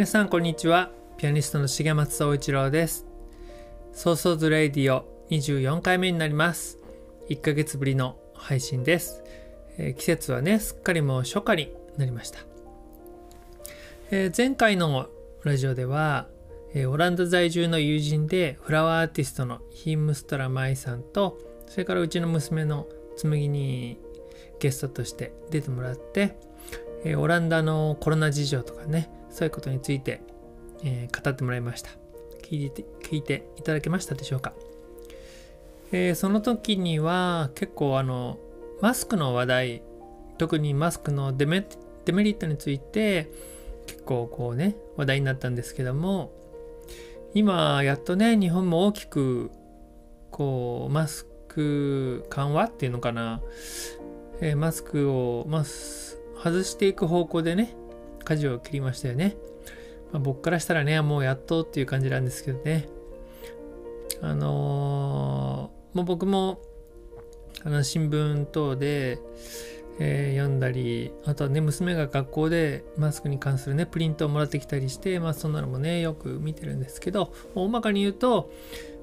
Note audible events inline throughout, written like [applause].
皆さんこんにちは。ピアニストの重松総一郎です。 Soso's Radio 24回目になります。1ヶ月ぶりの配信です、えー季節はねすっかりもう初夏になりました、えー前回のラジオでは、えーオランダ在住の友人でフラワーアーティストのヒンムストラマイさんとそれからうちの娘の紬にゲストとして出てもらって、えーオランダのコロナ事情とかねそういうことについて、えー語ってもらいました。聞いて聞いていただけましたでしょうか、えーその時には結構あのマスクの話題特にマスクのデメデメリットについて結構こうね話題になったんですけども今やっとね日本も大きくこうマスク緩和っていうのかな、えーマスクを、まあ、外していく方向でね舵を切りましたよね、まあ、僕からしたらねもうやっとっていう感じなんですけどね。あのーもう僕もあの新聞等で、えー読んだりあとはね娘が学校でマスクに関するねプリントをもらってきたりしてまあそんなのもねよく見てるんですけど大まかに言うと、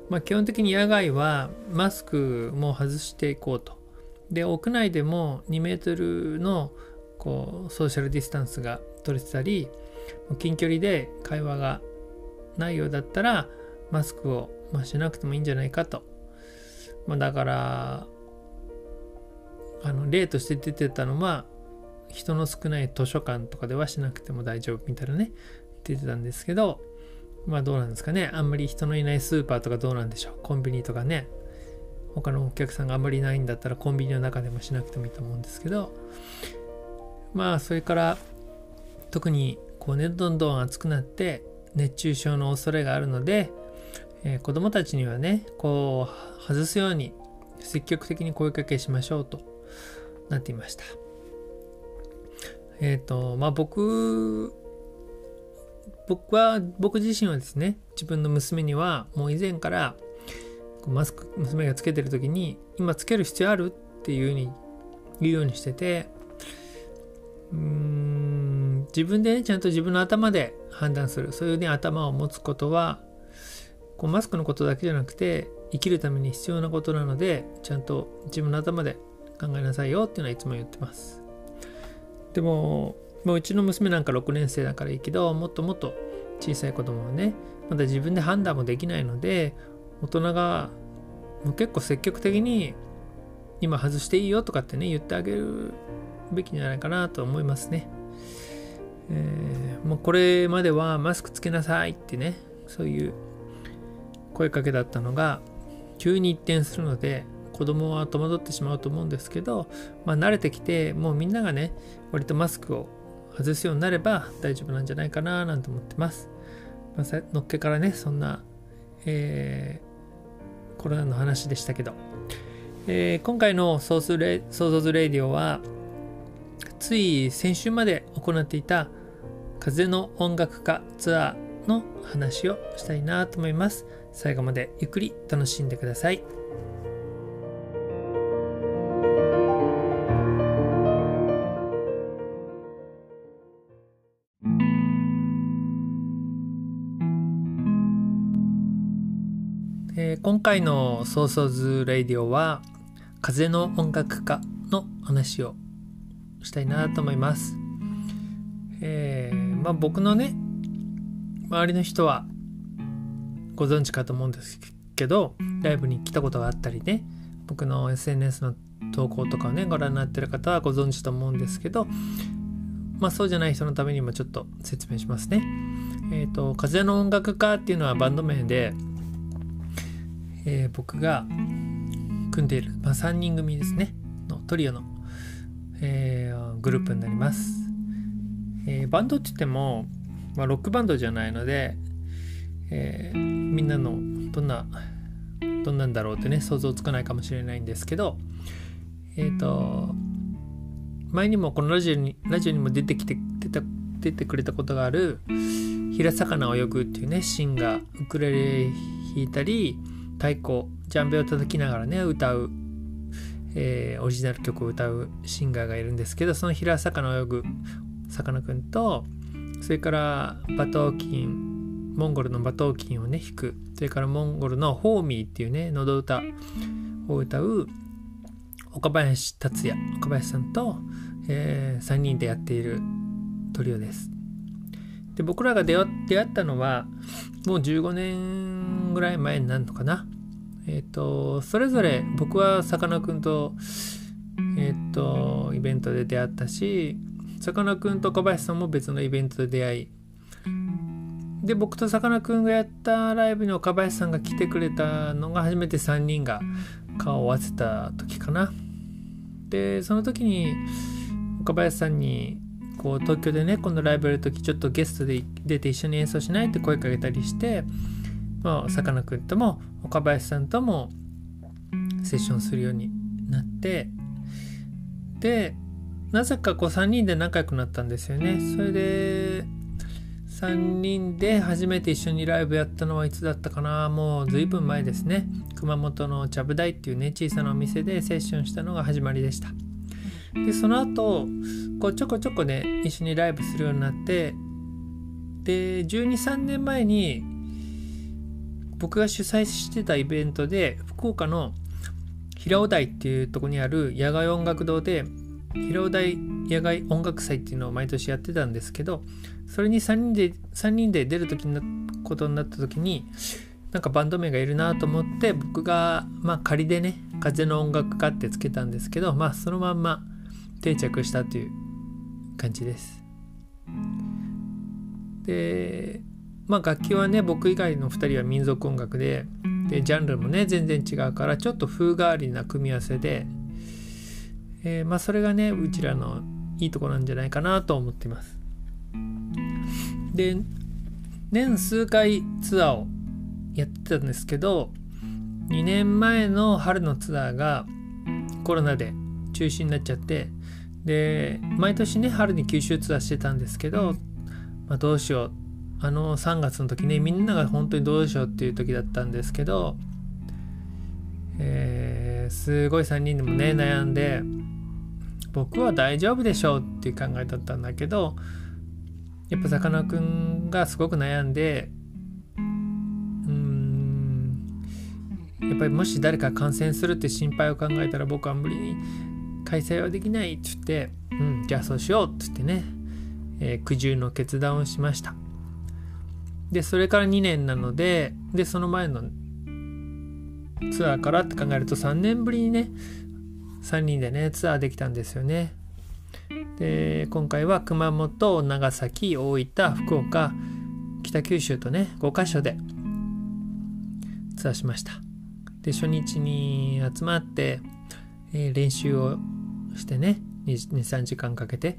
まあ、基本的に野外はマスクも外していこうと。で屋内でも2メートルのこうソーシャルディスタンスが取れてたり近距離で会話がないようだったらマスクを、まあ、しなくてもいいんじゃないかと、まあ、だからあの例として出てたのは人の少ない図書館とかではしなくても大丈夫みたいなね出てたんですけどまあどうなんですかね。あんまり人のいないスーパーとかどうなんでしょう。コンビニとかね。他のお客さんがあんまりいないんだったらコンビニの中でもしなくてもいいと思うんですけどまあそれから特にこうねどんどん暑くなって熱中症の恐れがあるので、えー子どもたちにはねこう外すように積極的に声かけしましょうとなっていました。えっ、とまあ僕僕は僕自身はですね自分の娘にはもう以前からマスク娘がつけてる時に今つける必要ある？っていうふうに言うようにしててうーん自分でねちゃんと自分の頭で判断する。そういうね頭を持つことはこうマスクのことだけじゃなくて生きるために必要なことなのでちゃんと自分の頭で考えなさいよっていうのはいつも言ってます。でももううちの娘なんか6年生だからいいけどもっともっと小さい子供はねまだ自分で判断もできないので大人がもう結構積極的に今外していいよとかってね言ってあげるべきじゃないかなと思いますね。えーもうこれまではマスクつけなさいってねそういう声かけだったのが急に一転するので子供は戸惑ってしまうと思うんですけど、まあ、慣れてきてもうみんながね割とマスクを外すようになれば大丈夫なんじゃないかななんて思ってます。まあのっけからねそんな、えーコロナの話でしたけど、えー今回のソースレ Soso's Radio はつい先週まで行っていた風の音楽家ツアーの話をしたいなと思います。最後までゆっくり楽しんでください。え今回の Soso's Radio は風の音楽家の話をしたいなと思います。えーまあ、僕のね周りの人はご存知かと思うんですけどライブに来たことがあったりね僕の SNS の投稿とかをねご覧になってる方はご存知と思うんですけどまあそうじゃない人のためにもちょっと説明しますね。えっ、ー、と風の音楽家っていうのはバンド名で、えー、僕が組んでいる、まあ、3人組ですねのトリオの、えー、グループになります。えー、バンドって言っても、まあ、ロックバンドじゃないので、えー、みんなのどんなどんなんだろうってね想像つかないかもしれないんですけどえっ、ー、と前にもこのラジオにラジオにも出てきて出た出てくれたことがある「平魚を泳ぐ」っていうねシンがウクレレ弾いたり太鼓ジャンベを叩きながらね歌う、えー、オリジナル曲を歌うシンガーがいるんですけどその平魚を泳ぐさかなクンとそれからバトーキンモンゴルのバトーキンをね弾く。それからモンゴルのホーミーっていうね喉歌を歌う岡林達也岡林さんと、えー、3人でやっているトリオです。で僕らが出会ったのはもう15年ぐらい前になるのかな。えっ、とそれぞれ僕はさかなクンとえっ、とイベントで出会ったしさかなクンと岡林さんも別のイベントで出会い。で僕とさかなクンがやったライブに岡林さんが来てくれたのが初めて3人が顔を合わせた時かな。でその時に岡林さんにこう東京でね今度ライブやる時ちょっとゲストで出て一緒に演奏しないって声かけたりしてさかなクンとも岡林さんともセッションするようになってでなぜかこう3人で仲良くなったんですよね。それで3人で初めて一緒にライブやったのはいつだったかな。もう随分前ですね。熊本のちゃぶ台っていうね小さなお店でセッションしたのが始まりでした。でその後こうちょこちょこね一緒にライブするようになってで123年前に僕が主催してたイベントで福岡の平尾台っていうとこにある野外音楽堂で広尾台野外音楽祭っていうのを毎年やってたんですけどそれに3人で3人で出る時なことになった時になんかバンド名がいるなと思って僕がまあ仮でね「風の音楽家」ってつけたんですけどまあそのまんま定着したという感じです。でまあ楽器はね僕以外の2人は民族音楽ででジャンルもね全然違うからちょっと風変わりな組み合わせでえー、まあ、それがねうちらのいいとこなんじゃないかなと思っています。で年数回ツアーをやってたんですけど2年前の春のツアーがコロナで中止になっちゃってで毎年ね春に九州ツアーしてたんですけど、まあ、どうしようあの3月の時ねみんなが本当にどうしようっていう時だったんですけど、えー、すごい3人でもね悩んで僕は大丈夫でしょうっていう考えだったんだけどやっぱさかなクンがすごく悩んでうんやっぱりもし誰か感染するって心配を考えたら僕は無理に開催はできないって言って、うん、じゃあそうしようって言ってね、えー、苦渋の決断をしました。でそれから2年なのででその前のツアーからって考えると3年ぶりにね3人でねツアーできたんですよね。で今回は熊本長崎大分福岡北九州とね5カ所でツアーしました。で初日に集まって、えー、練習をしてね23時間かけて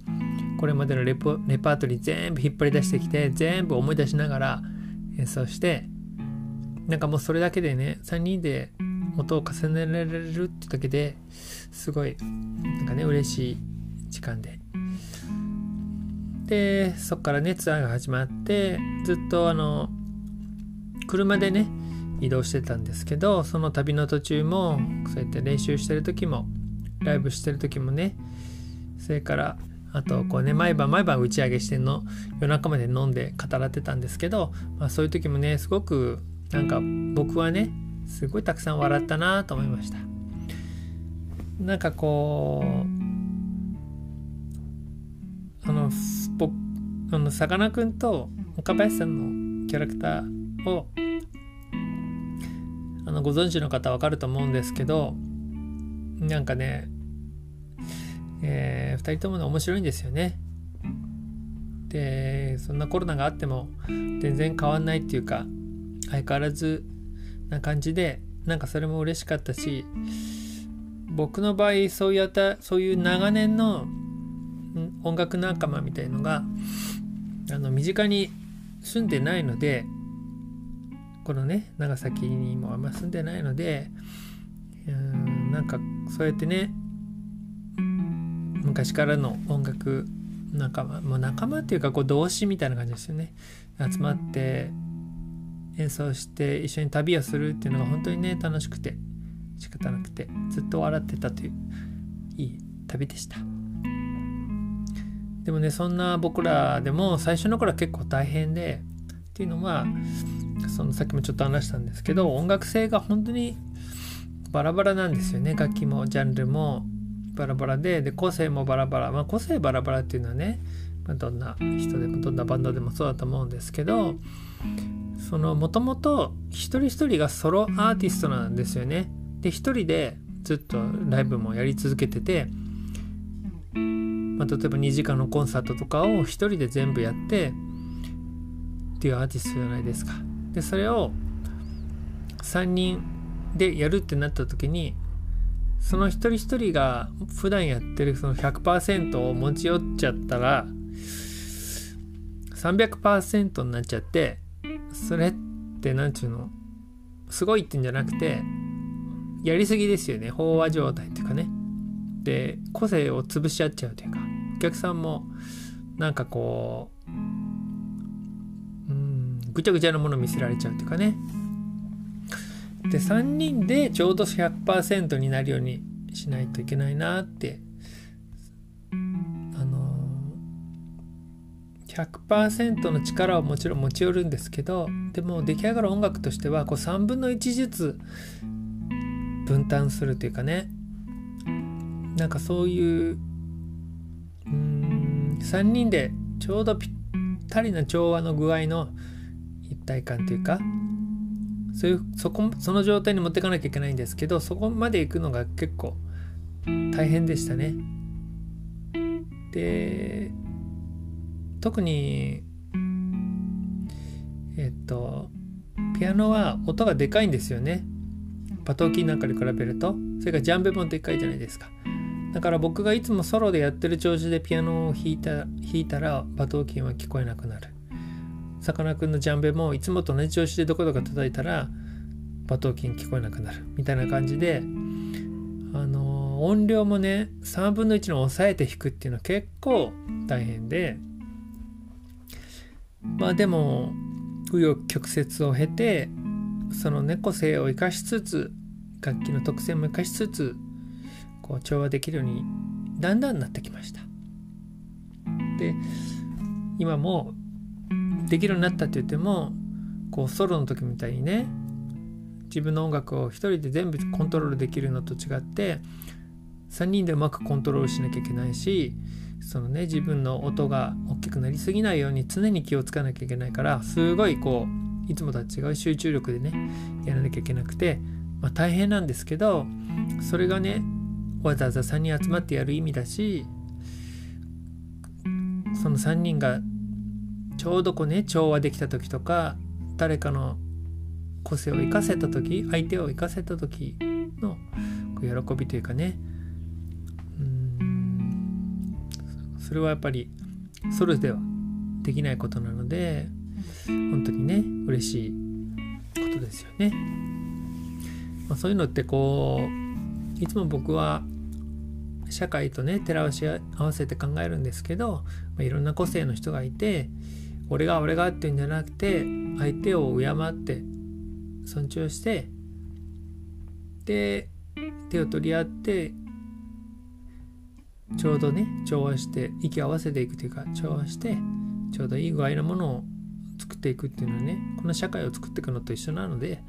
これまでのレポレパートリー全部引っ張り出してきて全部思い出しながら演奏してなんかもうそれだけでね3人で音を重ねられるってだけですごいなんかね嬉しい時間で。でそっからねツアーが始まってずっとあの車でね移動してたんですけどその旅の途中もそうやって練習してる時もライブしてる時もねそれからあとこうね毎晩毎晩打ち上げしてんの夜中まで飲んで語らってたんですけど、まあ、そういう時もねすごくなんか僕はねすごいたくさん笑ったなと思いました。なんかこうあのスポあのさかなクンと岡林さんのキャラクターをあのご存知の方わかると思うんですけどなんかね、えー、2人ともね面白いんですよね。でそんなコロナがあっても全然変わんないっていうか相変わらずな感じでなんかそれも嬉しかったし僕の場合そうやったそういう長年の音楽仲間みたいのがあの身近に住んでないのでこのね長崎にもあんま住んでないのでうんなんかそうやってね昔からの音楽仲間もう仲間っていうかこう同志みたいな感じですよね。集まって演奏して一緒に旅をするっていうのが本当にね楽しくて仕方なくてずっと笑ってたといういい旅でした。でもねそんな僕らでも最初の頃は結構大変でっていうのはそのさっきもちょっと話したんですけど音楽性が本当にバラバラなんですよね。楽器もジャンルも。バラバラでで個性もバラバラ。まあ個性バラバラっていうのはね、まあ、どんな人でもどんなバンドでもそうだと思うんですけどそのもともと一人一人がソロアーティストなんですよね。で一人でずっとライブもやり続けてて、まあ、例えば2時間のコンサートとかを一人で全部やってっていうアーティストじゃないですか。でそれを3人でやるってなった時にその一人一人が普段やってるその100%を持ち寄っちゃったら300%になっちゃってそれって何ちゅうのすごいってんじゃなくてやりすぎですよね。飽和状態っていうかね。で個性を潰し合っちゃうというか。お客さんもなんかこううんぐちゃぐちゃなもの見せられちゃうというかね。で3人でちょうど100%になるようにしないといけないなって。あの100%の力をもちろん持ち寄るんですけどでも出来上がる音楽としてはこう3分の1ずつ分担するというかね。なんかそういううん3人でちょうどぴったりな調和の具合の一体感というかそういうそこその状態に持っていかなきゃいけないんですけどそこまで行くのが結構大変でしたね。で特にえっとピアノは音がでかいんですよね。パトーキーなんかに比べるとそれからジャンベもでかいじゃないですか。だから僕がいつもソロでやってる調子でピアノを弾いた弾いたらバトーキンは聞こえなくなる。さかなクンのジャンベもいつもと同じ調子でどこどこ叩いたら馬頭琴聞こえなくなるみたいな感じであの音量もね3分の1の抑えて弾くっていうのは結構大変でまあでも紆余曲折を経てその猫性を生かしつつ楽器の特性も生かしつつこう調和できるようにだんだんなってきました。で今もできるようになったって言ってもこうソロの時みたいにね自分の音楽を一人で全部コントロールできるのと違って3人でうまくコントロールしなきゃいけないしそのね自分の音が大きくなりすぎないように常に気をつかなきゃいけないからすごいこういつもとは違う集中力でねやらなきゃいけなくて、まあ、大変なんですけどそれがねわざわざ3人集まってやる意味だしその3人がちょうどこうね調和できた時とか誰かの個性を生かせた時相手を生かせた時の喜びというかねうんそれはやっぱりソロではできないことなので本当にね嬉しいことですよね。まあ、そういうのってこういつも僕は社会とね照らし合わせて考えるんですけど、まあ、いろんな個性の人がいて俺が俺がっていうんじゃなくて相手を敬って尊重してで手を取り合ってちょうどね調和して息を合わせていくというか調和してちょうどいい具合なものを作っていくっていうのはねこの社会を作っていくのと一緒なので、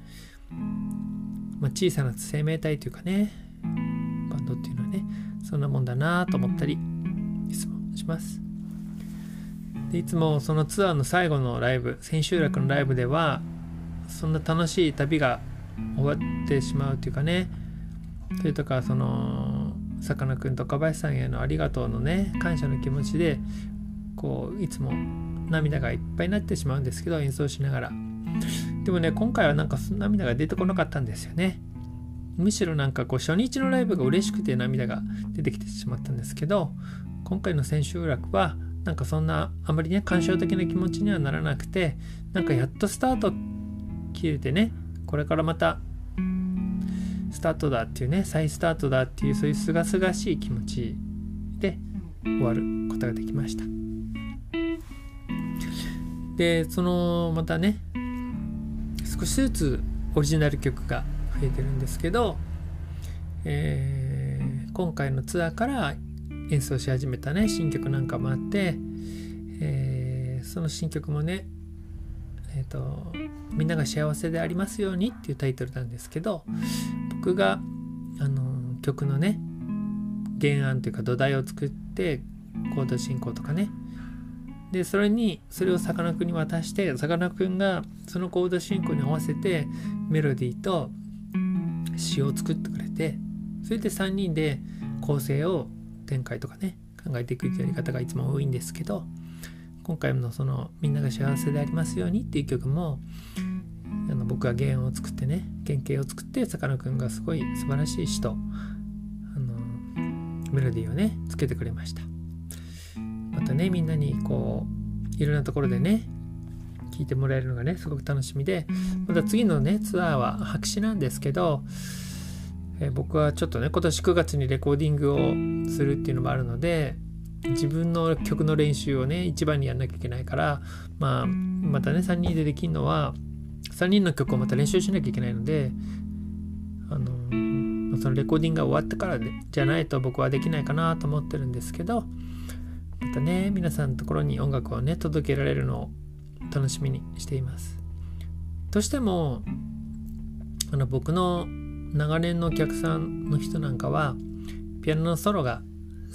まあ、小さな生命体というかねバンドっていうのはねそんなもんだなと思ったりいつもします。でいつもそのツアーの最後のライブ千秋楽のライブではそんな楽しい旅が終わってしまうというかね。それとかそのさかなクンと小林さんへのありがとうのね感謝の気持ちでこういつも涙がいっぱいになってしまうんですけど演奏しながら。でもね今回はなんか涙が出てこなかったんですよね。むしろなんかこう初日のライブが嬉しくて涙が出てきてしまったんですけど今回の千秋楽はなんかそんなあまりね感傷的な気持ちにはならなくてなんかやっとスタート切れてねこれからまたスタートだっていうね再スタートだっていうそういうすがすがしい気持ちで終わることができました。でそのまたね少しずつオリジナル曲が増えてるんですけど、えー、今回のツアーから演奏し始めたね新曲なんかもあって、えー、その新曲もねえーと「みんなが幸せでありますように」っていうタイトルなんですけど僕があの曲のね原案というか土台を作ってコード進行とかね。でそれにそれをさかなクンに渡してさかなクンがそのコード進行に合わせてメロディーと詩を作ってくれてそれで3人で構成を展開とかね考えていくやり方がいつも多いんですけど今回のその「みんなが幸せでありますように」っていう曲もあの僕が原案を作ってね原型を作ってさかなクンがすごい素晴らしい詩とあのメロディーをねつけてくれました。またねみんなにこういろんなところでね聞いてもらえるのがねすごく楽しみでまた次のねツアーは白紙なんですけどえ僕はちょっとね今年9月にレコーディングをするっていうのもあるので自分の曲の練習をね一番にやんなきゃいけないから、まあ、またね3人でできるのは3人の曲をまた練習しなきゃいけないのであのそのレコーディングが終わってからでじゃないと僕はできないかなと思ってるんですけどまたね皆さんのところに音楽をね届けられるのを楽しみにしています。としてもあの僕の長年のお客さんの人なんかはピアノのソロが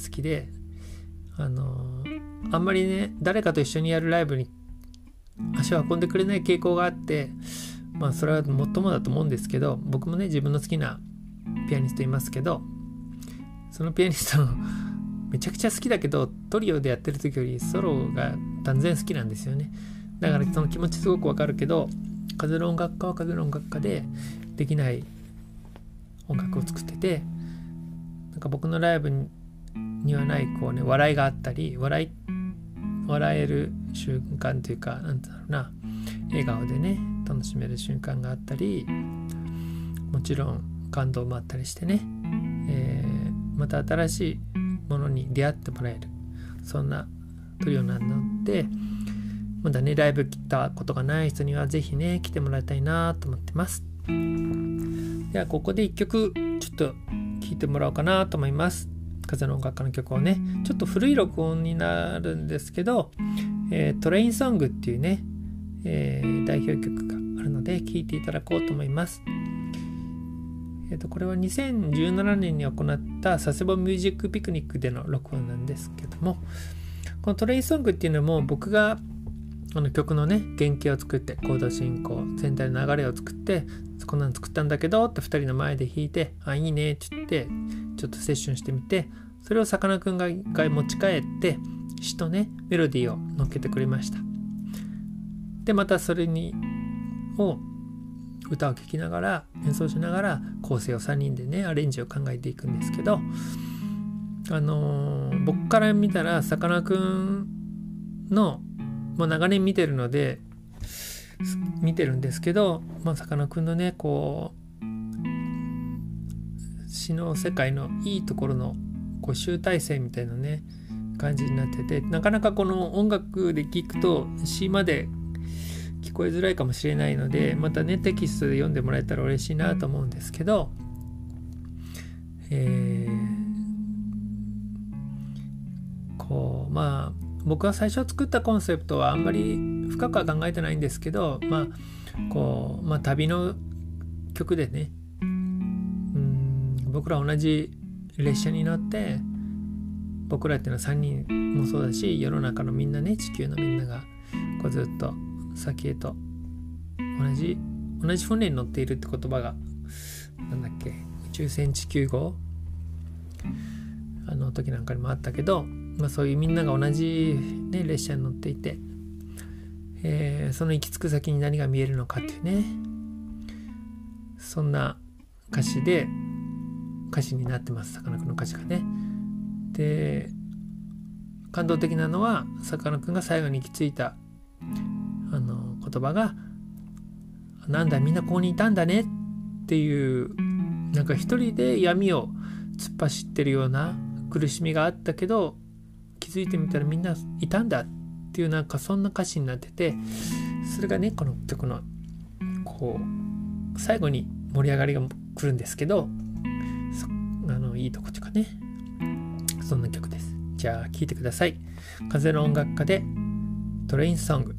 好きであのあんまりね誰かと一緒にやるライブに足を運んでくれない傾向があってまあそれはもっともだと思うんですけど僕もね自分の好きなピアニストいますけどそのピアニストの [laughs] めちゃくちゃ好きだけどトリオでやってる時よりソロが断然好きなんですよね。だからその気持ちすごくわかるけど風の音楽家は風の音楽家でできない音楽を作っててなんか僕のライブにはないこうね笑いがあったり笑い笑える瞬間というか何だろうな笑顔でね楽しめる瞬間があったりもちろん感動もあったりしてね、えー、また新しいものに出会ってもらえるそんなトリオなのでまだねライブ来たことがない人には是非ね来てもらいたいなと思ってます。ではここで1曲ちょっと聴いてもらおうかなと思います。風の音楽家の曲をねちょっと古い録音になるんですけど、えー、トレインソングっていうね、えー、代表曲があるので聴いていただこうと思います。えーと、これは2017年に行った佐世保ミュージックピクニックでの録音なんですけどもこのトレインソングっていうのも僕がこの曲のね原型を作ってコード進行全体の流れを作ってこんなの作ったんだけどって2人の前で弾いてあいいねって言ってちょっとセッションしてみてそれをさかなクンが一回持ち帰って詩とねメロディーを乗っけてくれました。でまたそれにを歌を聴きながら演奏しながら構成を3人でねアレンジを考えていくんですけどあのー、僕から見たらさかなクンのもう長年見てるので見てるんですけどさかなクンのねこう詩の世界のいいところのこう集大成みたいなね感じになっててなかなかこの音楽で聴くと詩まで聞こえづらいかもしれないのでまたねテキストで読んでもらえたら嬉しいなと思うんですけど、えー、こうまあ僕は最初作ったコンセプトはあんまり深くは考えてないんですけどまあこう、まあ、旅の曲でねうん僕ら同じ列車に乗って僕らっていうのは3人もそうだし世の中のみんなね地球のみんながこうずっと先へと同じ同じ船に乗っているって言葉がなんだっけ宇宙船地球号あの時なんかにもあったけど、まあ、そういうみんなが同じ、ね、列車に乗っていて、えー、その行き着く先に何が見えるのかっていうねそんな歌詞で歌詞になってますさかなクンの歌詞がね。で感動的なのはさかなクンが最後に行き着いたあの言葉が「なんだみんなここにいたんだね」っていうなんか一人で闇を突っ走ってるような苦しみがあったけど気づいてみたらみんないたんだっていうなんかそんな歌詞になっててそれがねこの曲のこう最後に盛り上がりが来るんですけどあのいいとこっていうかね。そんな曲です。じゃあ聴いてください。風の音楽家でトレインソング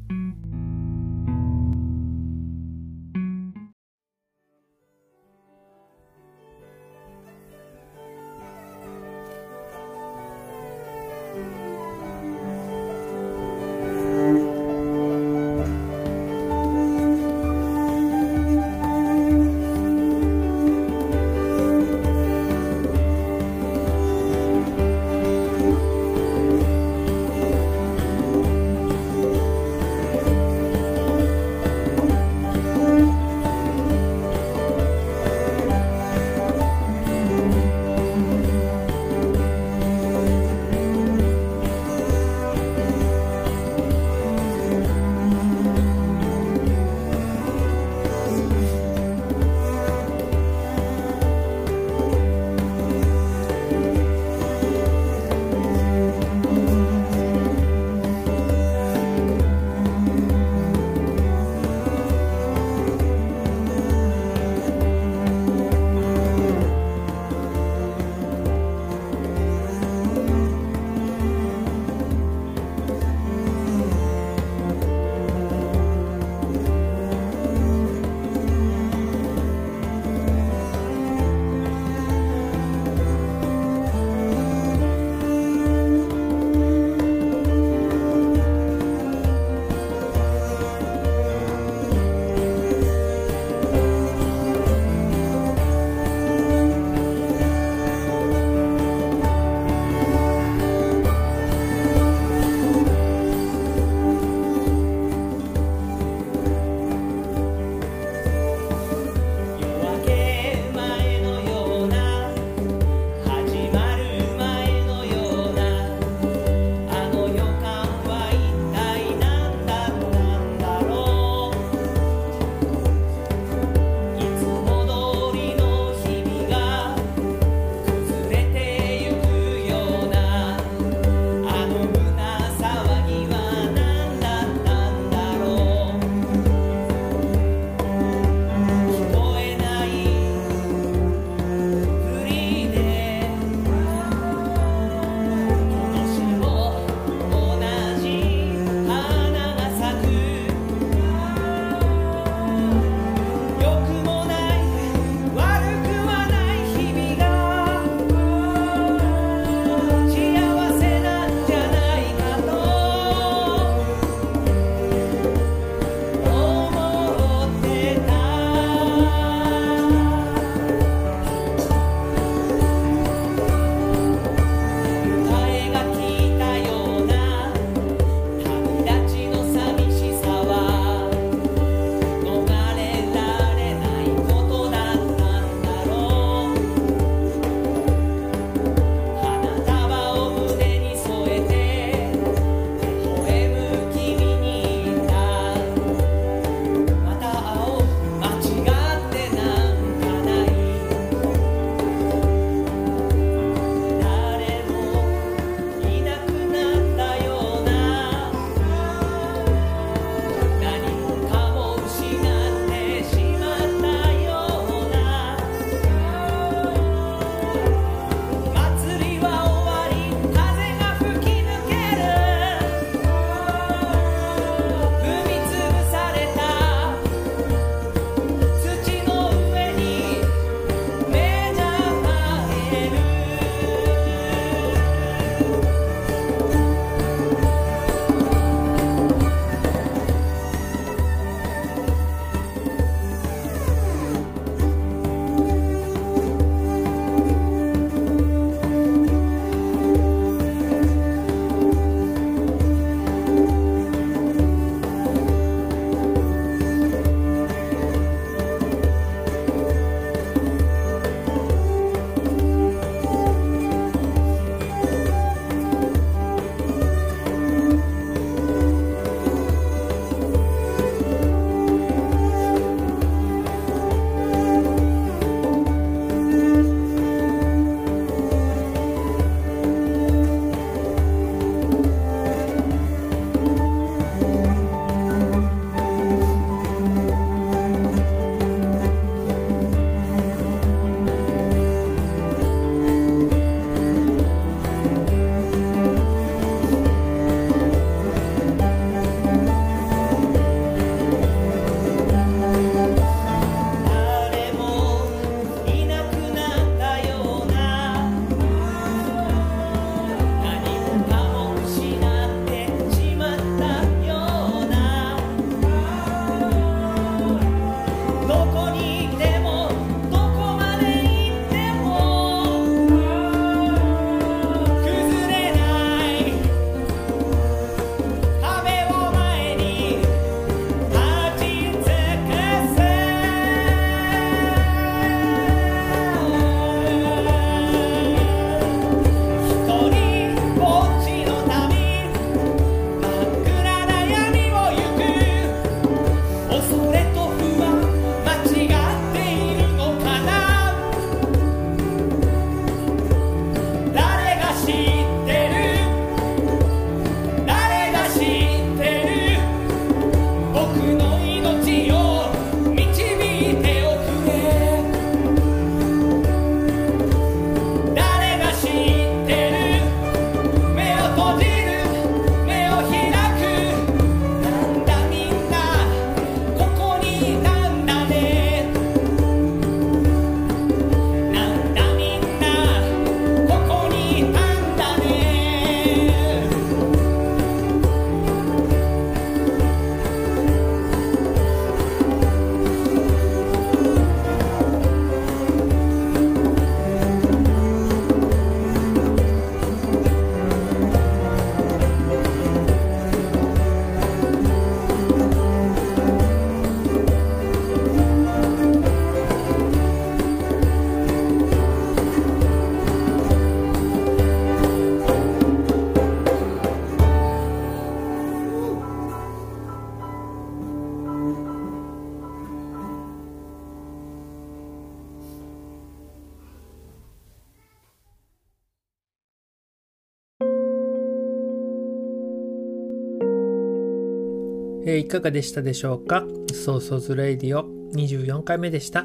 いかがでしたでしょうか？ Soso's Radio 24回目でした。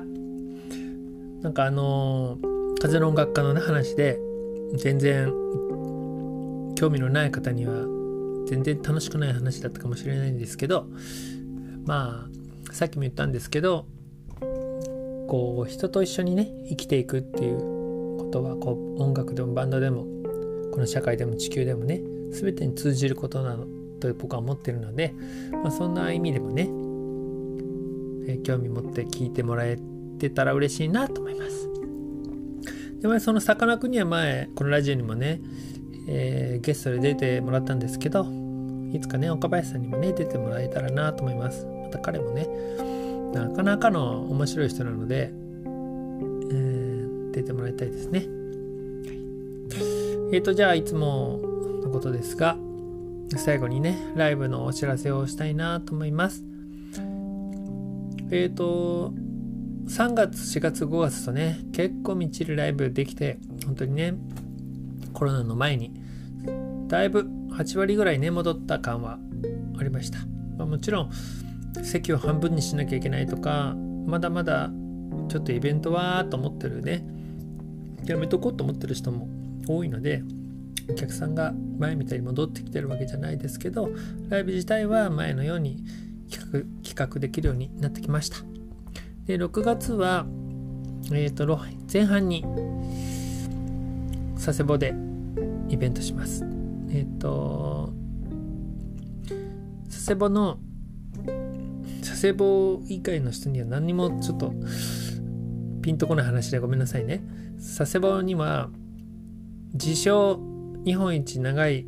なんかあのー、風の音楽家のね話で全然興味のない方には全然楽しくない話だったかもしれないんですけどまあさっきも言ったんですけどこう人と一緒にね生きていくっていうことはこう音楽でもバンドでもこの社会でも地球でもね全てに通じることなの。と僕は思ってるので、まあ、そんな意味でもね、え、興味持って聞いてもらえてたら嬉しいなと思います。でもそのさかなクンには前このラジオにもね、えー、ゲストで出てもらったんですけどいつかね岡林さんにもね出てもらえたらなと思います。また彼もねなかなかの面白い人なので、えー、出てもらいたいですね。えっ、ー、とじゃあいつものことですが最後にねライブのお知らせをしたいなと思います。えっ、ー、と3月4月5月とね結構みっちりライブできて本当にねコロナの前にだいぶ8割ぐらいね戻った感はありました、まあ、もちろん席を半分にしなきゃいけないとかまだまだちょっとイベントはと思ってるねやめとこうと思ってる人も多いのでお客さんが前みたいに戻ってきてるわけじゃないですけどライブ自体は前のように企画企画できるようになってきました。で6月は、えーと、と前半に佐世保でイベントします。えっ、ー、と佐世保の佐世保以外の人には何にもちょっとピンとこない話でごめんなさいね。佐世保には自称日本一長い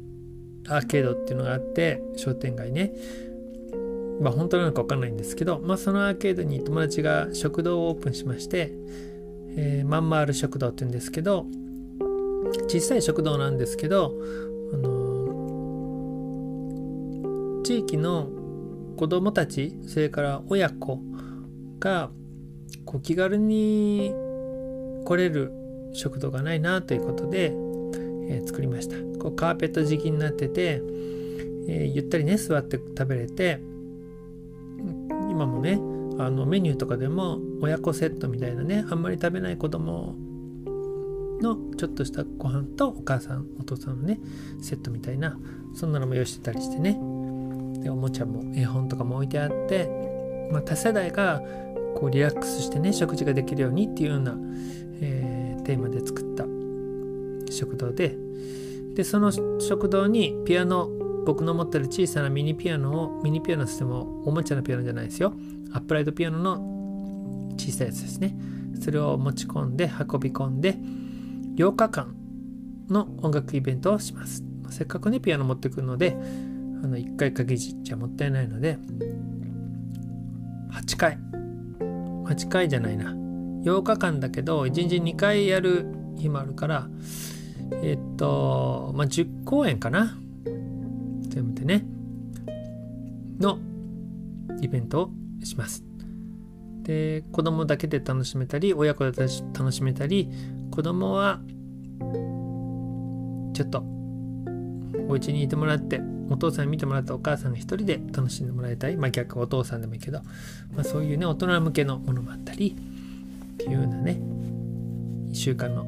アーケードっていうのがあって商店街ね。まあ本当なのか分かんないんですけど、まあ、そのアーケードに友達が食堂をオープンしまして、えー、まんまある食堂っていうんですけど小さい食堂なんですけど、あのー、地域の子供たちそれから親子がこう気軽に来れる食堂がないなということで、えー、作りました。こうカーペット敷きになってて、えー、ゆったりね座って食べれて今もねあのメニューとかでも親子セットみたいなねあんまり食べない子供のちょっとしたご飯とお母さんお父さんのねセットみたいなそんなのも用意してたりしてね。でおもちゃも絵本とかも置いてあって、まあ、多世代がこうリラックスしてね食事ができるようにっていうような、えー、テーマで作っ食堂で。でその食堂にピアノ僕の持ってる小さなミニピアノをミニピアノしてもおもちゃのピアノじゃないですよ。アップライトピアノの小さいやつですね。それを持ち込んで運び込んで8日間の音楽イベントをします。せっかくねピアノ持ってくるのであの1回限りじゃもったいないので8回。8回じゃないな。8日間だけど1日2回やる日もあるからえっとまあ10公演かな。全部でね。のイベントをします。で子供だけで楽しめたり親子で楽しめたり子供はちょっとお家にいてもらってお父さん見てもらったお母さんが一人で楽しんでもらいたい。まあ逆お父さんでもいいけど、まあ、そういうね大人向けのものもあったりっていうようなね1週間の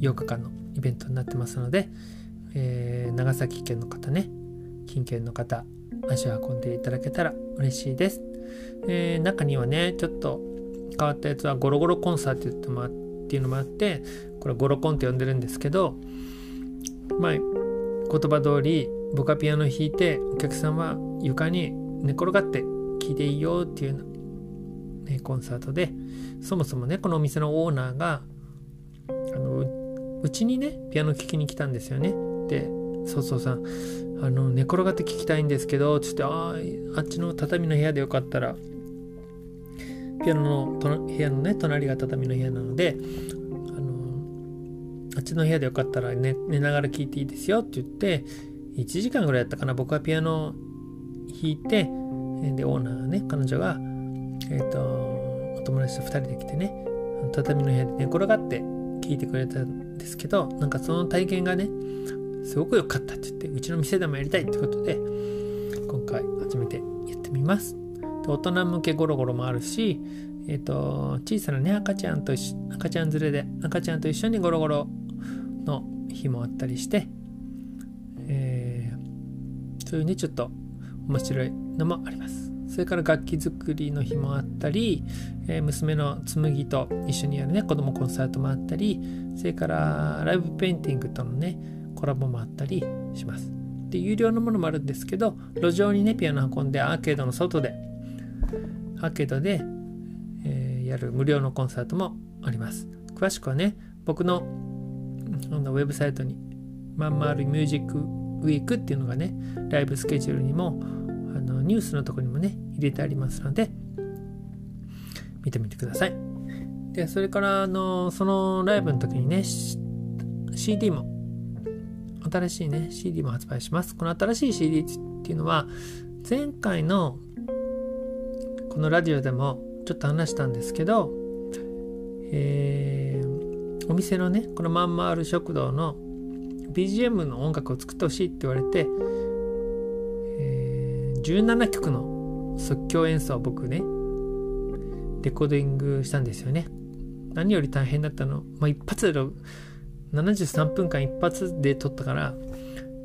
8日間のイベントになってますので、えー、長崎県の方ね近県の方足を運んでいただけたら嬉しいです、えー、中にはねちょっと変わったやつはゴロゴロコンサートっていうのもあってこれゴロコンって呼んでるんですけどまあ言葉通り僕はピアノ弾いてお客さんは床に寝転がって聴いていいよっていう、ね、コンサートでそもそもねこのお店のオーナーがあのうちにねピアノ聴きに来たんですよね。でそうそうさんあの寝転がって聞きたいんですけどつってああっちの畳の部屋でよかったらピアノの部屋のね隣が畳の部屋なのであのあっちの部屋でよかったら寝寝ながら聴いていいですよって言って1時間ぐらいやったかな。僕はピアノ弾いてでオーナーがね彼女がえっ、ー、とお友達と2人で来てね畳の部屋で寝転がって聞いてくれたんですけどなんかその体験がねすごく良かったって言ってうちの店でもやりたいってことで今回初めてやってみます。で大人向けゴロゴロもあるし、えっ、と、小さなね、赤ちゃんと赤ちゃん連れで、赤ちゃんと一緒にゴロゴロの日もあったりして、えー、そういうね、ちょっと面白いのもあります。それから楽器作りの日もあったり、えー、娘の紬と一緒にやるね子供コンサートもあったりそれからライブペインティングとのねコラボもあったりします。で有料のものもあるんですけど路上にねピアノ運んでアーケードの外でアーケードで、えー、やる無料のコンサートもあります。詳しくはね僕ののウェブサイトにまんまるミュージックウィークっていうのがねライブスケジュールにもあのニュースのとこにもね入れてありますので見てみてください。でそれからあのそのライブの時にね CD も新しいね CD も発売します。この新しい CD っていうのは前回のこのラジオでもちょっと話したんですけど、えー、お店のねこのまんまある食堂の BGM の音楽を作ってほしいって言われて、えー、17曲の即興演奏を僕ねレコーディングしたんですよね。何より大変だったの、まあ、一発で73分間一発で撮ったから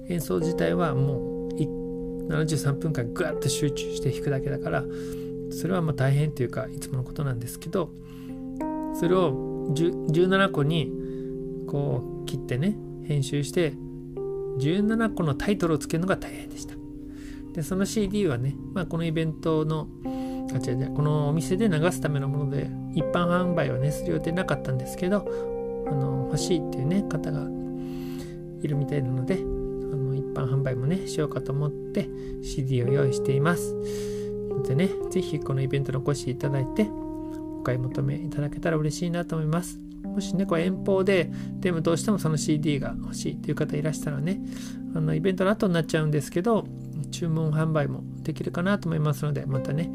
演奏自体はもう73分間グワッと集中して弾くだけだからそれはまあ大変というかいつものことなんですけどそれを17個にこう切ってね編集して17個のタイトルをつけるのが大変でした。でその CD はね、まあ、このイベントのあ違う違うこのお店で流すためのもので一般販売をねする予定なかったんですけどあの欲しいっていうね方がいるみたいなのであの一般販売もねしようかと思って CD を用意しています。のでね是非このイベントにお越しいただいてお買い求めいただけたら嬉しいなと思います。もしねこれ遠方ででもどうしてもその CD が欲しいという方いらしたらねあのイベントの後になっちゃうんですけど注文販売もできるかなと思いますのでまたね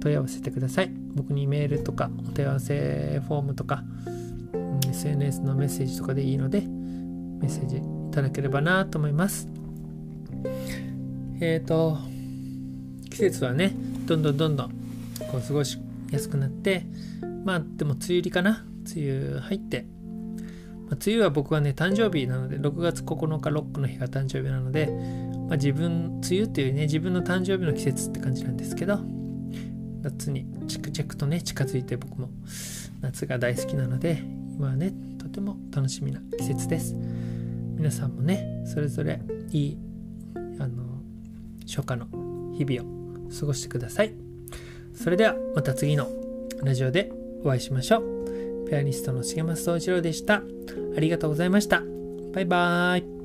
問い合わせてください。僕にメールとかお問い合わせフォームとか SNS のメッセージとかでいいのでメッセージいただければなと思います。えっ、ー、と季節はねどんどんどんどんこう過ごしやすくなってまあでも梅雨入りかな。梅雨入って、まあ、梅雨は僕はね誕生日なので6月9日ロックの日が誕生日なので、まあ、自分梅雨っていうね自分の誕生日の季節って感じなんですけど夏にチクチクとね近づいて僕も夏が大好きなので今はねとても楽しみな季節です。皆さんもねそれぞれいいあの初夏の日々を過ごしてください。それではまた次のラジオでお会いしましょう。ピアニストの重松総一郎でした。ありがとうございました。バイバーイ。